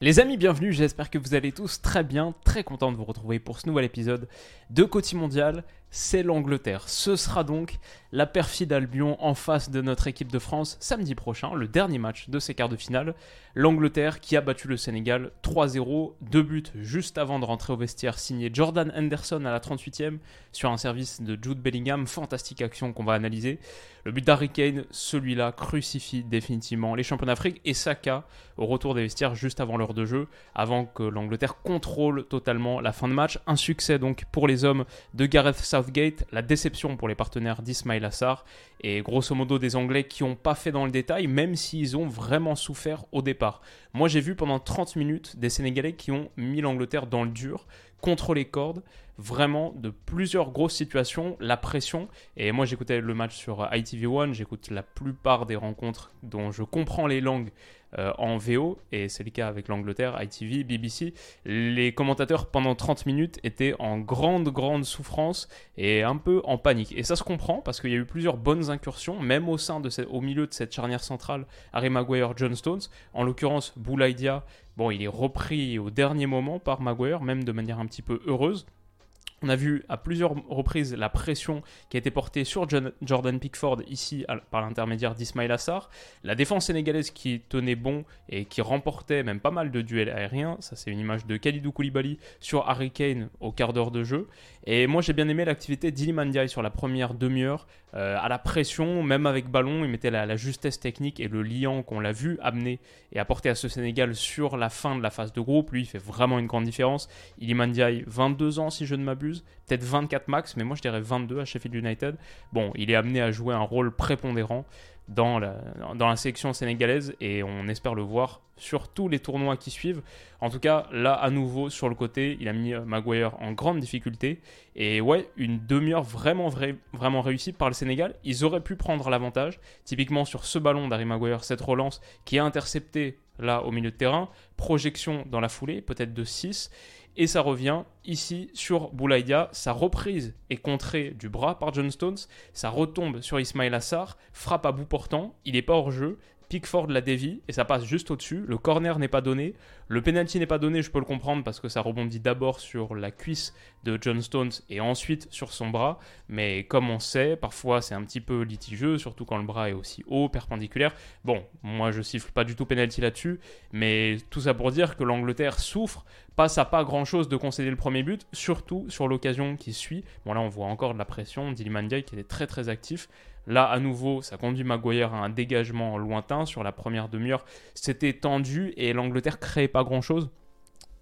Les amis, bienvenue, j'espère que vous allez tous très bien, très content de vous retrouver pour ce nouvel épisode de Côté Mondial, c'est l'Angleterre. Ce sera donc la perfide Albion en face de notre équipe de France samedi prochain, le dernier match de ces quarts de finale. L'Angleterre qui a battu le Sénégal 3-0, deux buts juste avant de rentrer au vestiaire signé Jordan Henderson à la 38e sur un service de Jude Bellingham, fantastique action qu'on va analyser. Le but d'Harry Kane, celui-là crucifie définitivement les champions d'Afrique et Saka au retour des vestiaires juste avant l'heure de jeu, avant que l'Angleterre contrôle totalement la fin de match. Un succès donc pour les hommes de Gareth Southgate, la déception pour les partenaires d'Ismail Assar et grosso modo des Anglais qui n'ont pas fait dans le détail, même s'ils ont vraiment souffert au départ. Moi j'ai vu pendant 30 minutes des Sénégalais qui ont mis l'Angleterre dans le dur, contre les cordes, vraiment de plusieurs grosses situations, la pression. Et moi j'écoutais le match sur ITV1, j'écoute la plupart des rencontres dont je comprends les langues euh, en VO, et c'est le cas avec l'Angleterre, ITV, BBC. Les commentateurs pendant 30 minutes étaient en grande, grande souffrance et un peu en panique. Et ça se comprend parce qu'il y a eu plusieurs bonnes incursions, même au sein de cette, au milieu de cette charnière centrale, Harry Maguire, John Stones. En l'occurrence, Boulaïdia, bon, il est repris au dernier moment par Maguire, même de manière un petit peu heureuse. On a vu à plusieurs reprises la pression qui a été portée sur Jordan Pickford ici par l'intermédiaire d'Ismail Assar. La défense sénégalaise qui tenait bon et qui remportait même pas mal de duels aériens. Ça, c'est une image de Khalidou Koulibaly sur Harry Kane au quart d'heure de jeu. Et moi, j'ai bien aimé l'activité d'Ilimandiaï sur la première demi-heure. Euh, à la pression, même avec ballon, il mettait la, justesse technique et le liant qu'on l'a vu amener et apporter à ce Sénégal sur la fin de la phase de groupe. Lui, il fait vraiment une grande différence. Ilimandiaï, 22 ans si je ne m'abuse, peut-être 24 max, mais moi je dirais 22 à Sheffield United. Bon, il est amené à jouer un rôle prépondérant dans la, dans la sélection sénégalaise et on espère le voir sur tous les tournois qui suivent. En tout cas, là, à nouveau, sur le côté, il a mis euh, Maguire en grande difficulté. Et ouais, une demi-heure vraiment, vraiment réussie par le Sénégal. Ils auraient pu prendre l'avantage. Typiquement sur ce ballon d'Harry Maguire, cette relance qui est interceptée là au milieu de terrain. Projection dans la foulée, peut-être de 6. Et ça revient ici sur Boulaïdia. Sa reprise est contrée du bras par John Stones. Ça retombe sur Ismail Assar. Frappe à bout portant. Il n'est pas hors jeu. Pickford la dévie et ça passe juste au-dessus. Le corner n'est pas donné. Le penalty n'est pas donné, je peux le comprendre parce que ça rebondit d'abord sur la cuisse de John Stones et ensuite sur son bras. Mais comme on sait, parfois c'est un petit peu litigieux, surtout quand le bras est aussi haut, perpendiculaire. Bon, moi je siffle pas du tout penalty là-dessus, mais tout ça pour dire que l'Angleterre souffre, passe à pas grand-chose de concéder le premier but, surtout sur l'occasion qui suit. Bon là on voit encore de la pression d'Iliman qui était très très actif. Là, à nouveau, ça conduit Maguire à un dégagement lointain. Sur la première demi-heure, c'était tendu et l'Angleterre créait pas grand-chose.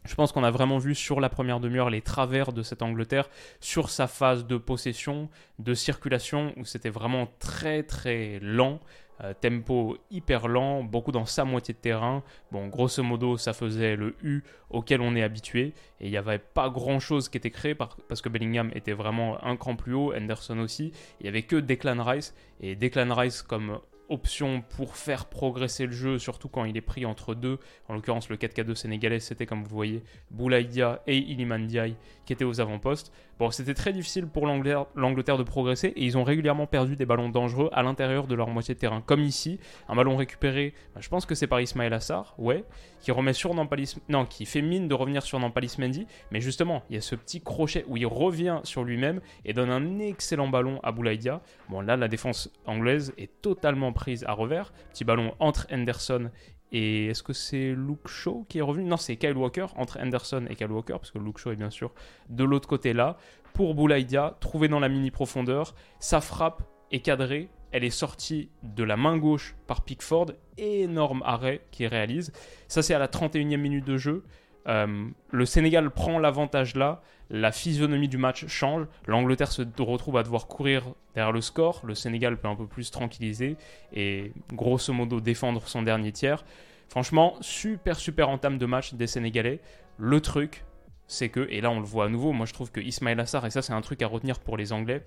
Je pense qu'on a vraiment vu sur la première demi-heure les travers de cette Angleterre sur sa phase de possession, de circulation, où c'était vraiment très très lent. Euh, tempo hyper lent, beaucoup dans sa moitié de terrain. Bon, grosso modo, ça faisait le U auquel on est habitué. Et il n'y avait pas grand chose qui était créé parce que Bellingham était vraiment un cran plus haut, Henderson aussi. Il n'y avait que Declan Rice. Et Declan Rice, comme option pour faire progresser le jeu, surtout quand il est pris entre deux. En l'occurrence, le 4K2 sénégalais, c'était comme vous voyez Boulaïdia et Iliman Ndiaye qui étaient aux avant-postes. Bon, c'était très difficile pour l'Angleterre de progresser et ils ont régulièrement perdu des ballons dangereux à l'intérieur de leur moitié de terrain. Comme ici, un ballon récupéré, bah, je pense que c'est par Ismaël Assar, ouais, qui remet sur Nampalis, non, qui fait mine de revenir sur Nampalis Mendy, mais justement, il y a ce petit crochet où il revient sur lui-même et donne un excellent ballon à Boulaïdia. Bon, là, la défense anglaise est totalement prise à revers. Petit ballon entre Henderson et est-ce que c'est Luke Shaw qui est revenu? Non, c'est Kyle Walker, entre Henderson et Kyle Walker, parce que Luke Shaw est bien sûr de l'autre côté là. Pour Boulaïdia, trouvé dans la mini profondeur, sa frappe est cadrée, elle est sortie de la main gauche par Pickford, énorme arrêt qu'il réalise. Ça c'est à la 31e minute de jeu. Euh, le Sénégal prend l'avantage là, la physionomie du match change, l'Angleterre se retrouve à devoir courir derrière le score, le Sénégal peut un peu plus tranquilliser et grosso modo défendre son dernier tiers. Franchement, super super entame de match des Sénégalais. Le truc, c'est que, et là on le voit à nouveau, moi je trouve que Ismail Assar, et ça c'est un truc à retenir pour les Anglais,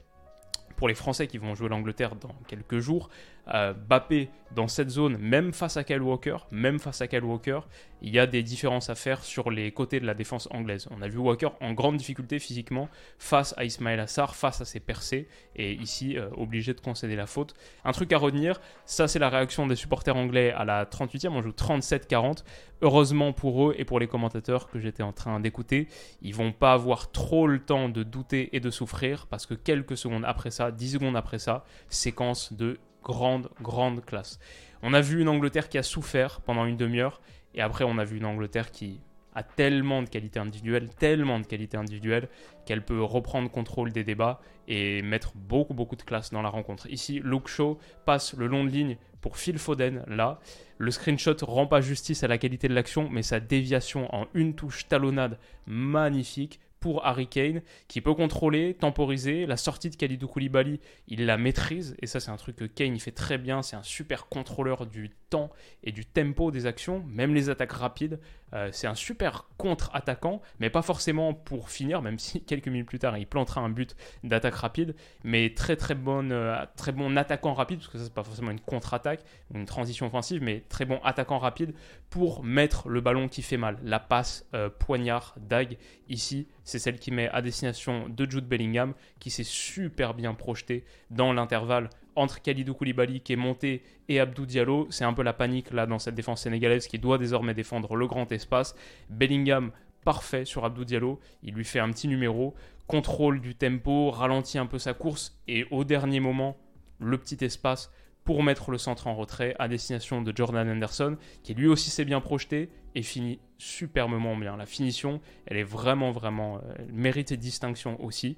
pour les Français qui vont jouer l'Angleterre dans quelques jours, euh, Bappé dans cette zone, même face à Kyle Walker, même face à Kyle Walker, il y a des différences à faire sur les côtés de la défense anglaise. On a vu Walker en grande difficulté physiquement face à Ismail Assar, face à ses percées, et ici euh, obligé de concéder la faute. Un truc à retenir, ça c'est la réaction des supporters anglais à la 38e, on joue 37-40. Heureusement pour eux et pour les commentateurs que j'étais en train d'écouter, ils vont pas avoir trop le temps de douter et de souffrir, parce que quelques secondes après ça, 10 secondes après ça, séquence de grande, grande classe. On a vu une Angleterre qui a souffert pendant une demi-heure, et après on a vu une Angleterre qui a tellement de qualités individuelles, tellement de qualités individuelles, qu'elle peut reprendre contrôle des débats et mettre beaucoup, beaucoup de classe dans la rencontre. Ici, Luke Shaw passe le long de ligne pour Phil Foden, là. Le screenshot rend pas justice à la qualité de l'action, mais sa déviation en une touche talonnade magnifique pour Harry Kane, qui peut contrôler, temporiser. La sortie de Khalidou Koulibaly, il la maîtrise, et ça c'est un truc que Kane fait très bien, c'est un super contrôleur du temps et du tempo des actions, même les attaques rapides. Euh, c'est un super contre-attaquant, mais pas forcément pour finir, même si quelques minutes plus tard il plantera un but d'attaque rapide, mais très très, bonne, euh, très bon attaquant rapide, parce que ça c'est pas forcément une contre-attaque, une transition offensive, mais très bon attaquant rapide pour mettre le ballon qui fait mal. La passe euh, poignard, dague, ici, c'est celle qui met à destination de Jude Bellingham, qui s'est super bien projeté dans l'intervalle entre Khalidou Koulibaly qui est monté et Abdou Diallo. C'est un peu la panique là dans cette défense sénégalaise qui doit désormais défendre le grand espace. Bellingham parfait sur Abdou Diallo, il lui fait un petit numéro, contrôle du tempo, ralentit un peu sa course et au dernier moment, le petit espace pour mettre le centre en retrait à destination de Jordan Anderson, qui lui aussi s'est bien projeté et finit superbement bien. La finition, elle est vraiment, vraiment, euh, mérite distinction aussi.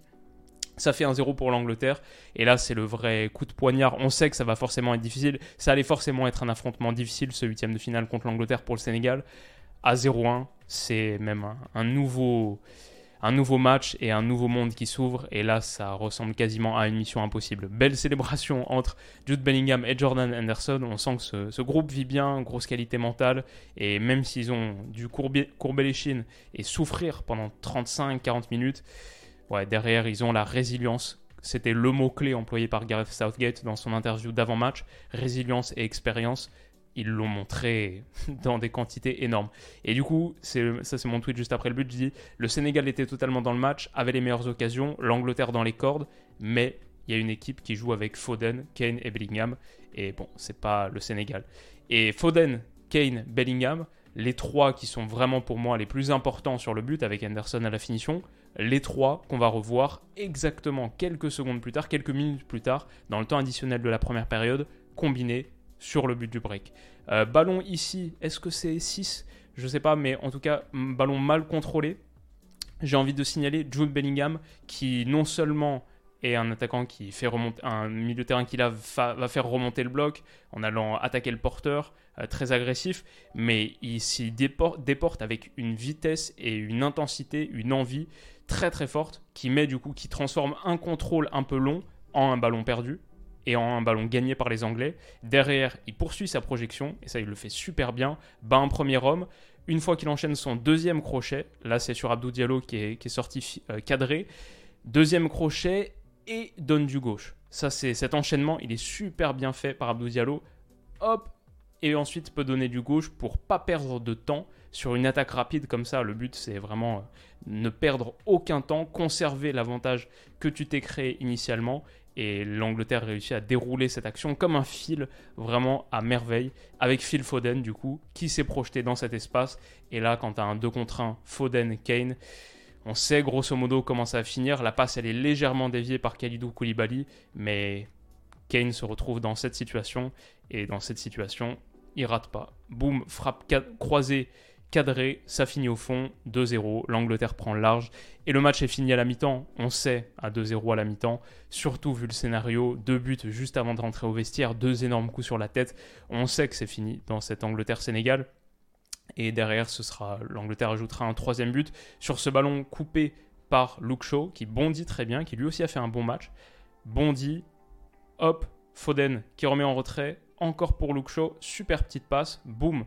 Ça fait un 0 pour l'Angleterre. Et là, c'est le vrai coup de poignard. On sait que ça va forcément être difficile. Ça allait forcément être un affrontement difficile, ce huitième de finale contre l'Angleterre pour le Sénégal. À 0-1, c'est même un, nouveau, un nouveau match et un nouveau monde qui s'ouvre. Et là, ça ressemble quasiment à une mission impossible. Belle célébration entre Jude Bellingham et Jordan Anderson. On sent que ce, groupe vit bien, grosse qualité mentale. Et même s'ils ont dû courber, les chines et souffrir pendant 35-40 minutes, derrière, ils ont la résilience. C'était le mot-clé employé par Gareth Southgate dans son interview d'avant-match. Résilience et expérience. Ils l'ont montré dans des quantités énormes. Et du coup, ça c'est mon tweet juste après le but, je dis, le Sénégal était totalement dans le match, avait les meilleures occasions, l'Angleterre dans les cordes, mais il y a une équipe qui joue avec Foden, Kane et Bellingham. Et bon, c'est pas le Sénégal. Et Foden, Kane, Bellingham, les trois qui sont vraiment pour moi les plus importants sur le but, avec Anderson à la finition, les trois qu'on va revoir exactement quelques secondes plus tard, quelques minutes plus tard, dans le temps additionnel de la première période, combinés sur le but du break. Euh, ballon ici, est-ce que c'est 6 Je ne sais pas, mais en tout cas, ballon mal contrôlé. J'ai envie de signaler Jude Bellingham qui non seulement est un attaquant qui fait remonter un milieu de terrain qui va, faire remonter le bloc en allant attaquer le porteur, euh, très agressif, mais il s'y déporte, déporte, avec une vitesse et une intensité, une envie très très forte qui met du coup qui transforme un contrôle un peu long en un ballon perdu et en un ballon gagné par les Anglais. Derrière, il poursuit sa projection et ça il le fait super bien. Bat un premier homme. Une fois qu'il enchaîne son deuxième crochet, là c'est sur Abdou Diallo qui est, sorti euh, cadré. Deuxième crochet et donne du gauche. Ça c'est cet enchaînement, il est super bien fait par Abdou Diallo. Hop, et ensuite peut donner du gauche pour pas perdre de temps sur une attaque rapide comme ça. Le but c'est vraiment euh, ne perdre aucun temps, conserver l'avantage que tu t'es créé initialement. Et l'Angleterre réussit à dérouler cette action comme un fil vraiment à merveille avec Phil Foden du coup qui s'est projeté dans cet espace. Et là quand tu as un 2 contre 1 Foden-Kane, on sait grosso modo comment ça va finir. La passe elle est légèrement déviée par Khalidou Koulibaly mais Kane se retrouve dans cette situation et dans cette situation il rate pas. Boum, frappe croisée, cadrée, ça finit au fond, 2-0, l'Angleterre prend large, et le match est fini à la mi-temps, on sait, à 2-0 à la mi-temps, surtout vu le scénario, deux buts juste avant de rentrer au vestiaire, deux énormes coups sur la tête, on sait que c'est fini dans cette Angleterre-Sénégal. Et derrière, ce sera l'Angleterre ajoutera un troisième but sur ce ballon coupé par Luke Shaw, qui bondit très bien, qui lui aussi a fait un bon match. Bondit, hop, Foden qui remet en retrait, encore pour Luke Shaw, super petite passe, boum,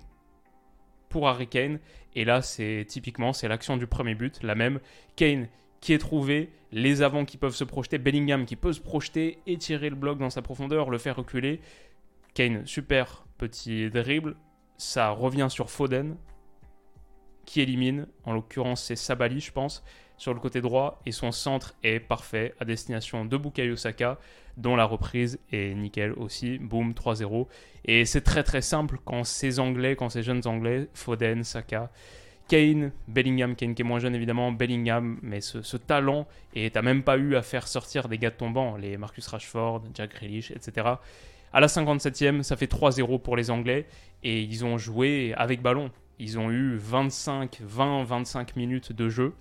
pour Harry Kane. Et là, c'est typiquement, c'est l'action du premier but, la même. Kane qui est trouvé, les avants qui peuvent se projeter, Bellingham qui peut se projeter, étirer le bloc dans sa profondeur, le faire reculer. Kane, super petit dribble, ça revient sur Foden, qui élimine, en l'occurrence c'est Sabali je pense, sur le côté droit, et son centre est parfait à destination de Bukayo Saka, dont la reprise est nickel aussi, boum, 3-0. Et c'est très très simple quand ces Anglais, quand ces jeunes Anglais, Foden, Saka, Kane, Bellingham, Kane qui est moins jeune évidemment, Bellingham, mais ce, talent, et t'as même pas eu à faire sortir des gars tombants, les Marcus Rashford, Jack Grealish, etc. À la 57e, ça fait 3-0 pour les Anglais, et ils ont joué avec ballon. Ils ont eu 25, 20, 25 minutes de jeu,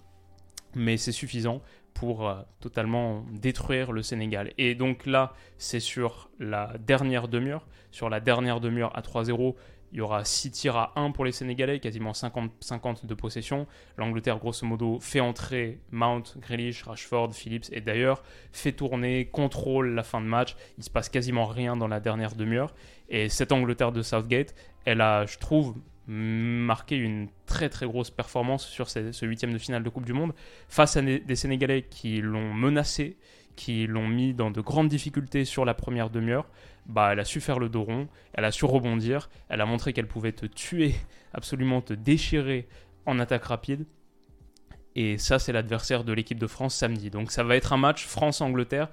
mais c'est suffisant pour euh, totalement détruire le Sénégal. Et donc là, c'est sur la dernière demi-heure. Sur la dernière demi-heure à 3-0, il y aura 6 tirs à 1 pour les Sénégalais, quasiment 50-50 de possession. L'Angleterre, grosso modo, fait entrer Mount, Grealish, Rashford, Phillips et d'ailleurs fait tourner, contrôle la fin de match. Il se passe quasiment rien dans la dernière demi-heure. Et cette Angleterre de Southgate, elle a, je trouve, marqué une très très grosse performance sur ce huitième de finale de Coupe du Monde face à des Sénégalais qui l'ont menacé, qui l'ont mis dans de grandes difficultés sur la première demi-heure. Bah, elle a su faire le dos rond, elle a su rebondir, elle a montré qu'elle pouvait te tuer, absolument te déchirer en attaque rapide. Et ça, c'est l'adversaire de l'équipe de France samedi. Donc ça va être un match France-Angleterre.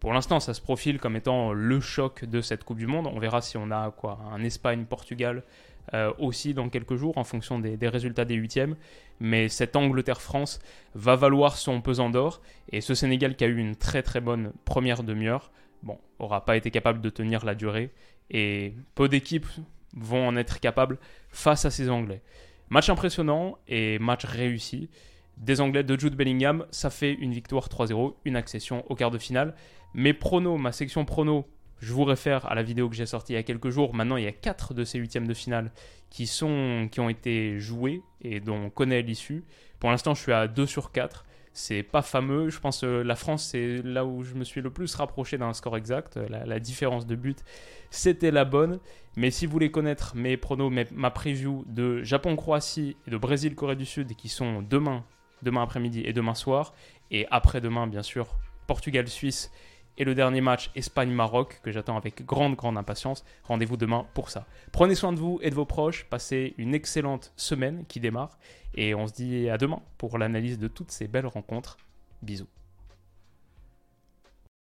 Pour l'instant, ça se profile comme étant le choc de cette Coupe du Monde. On verra si on a quoi, un Espagne-Portugal euh, aussi dans quelques jours en fonction des, résultats des huitièmes. Mais cette Angleterre-France va valoir son pesant d'or. Et ce Sénégal qui a eu une très très bonne première demi-heure, bon, aura pas été capable de tenir la durée. Et peu d'équipes vont en être capables face à ces Anglais. Match impressionnant et match réussi. Des Anglais de Jude Bellingham, ça fait une victoire 3-0, une accession au quart de finale. Mes pronos, ma section pronos je vous réfère à la vidéo que j'ai sortie il y a quelques jours. Maintenant, il y a 4 de ces huitièmes de finale qui, ont été joués et dont on connaît l'issue. Pour l'instant, je suis à 2 sur 4. C'est pas fameux. Je pense que la France, c'est là où je me suis le plus rapproché d'un score exact. La, différence de but, c'était la bonne. Mais si vous voulez connaître mes pronos, ma preview de Japon-Croatie et de Brésil-Corée du Sud, qui sont demain, demain après-midi et demain soir, et après-demain, bien sûr, Portugal-Suisse et le dernier match Espagne-Maroc que j'attends avec grande, grande impatience. Rendez-vous demain pour ça. Prenez soin de vous et de vos proches. Passez une excellente semaine qui démarre. Et on se dit à demain pour l'analyse de toutes ces belles rencontres. Bisous.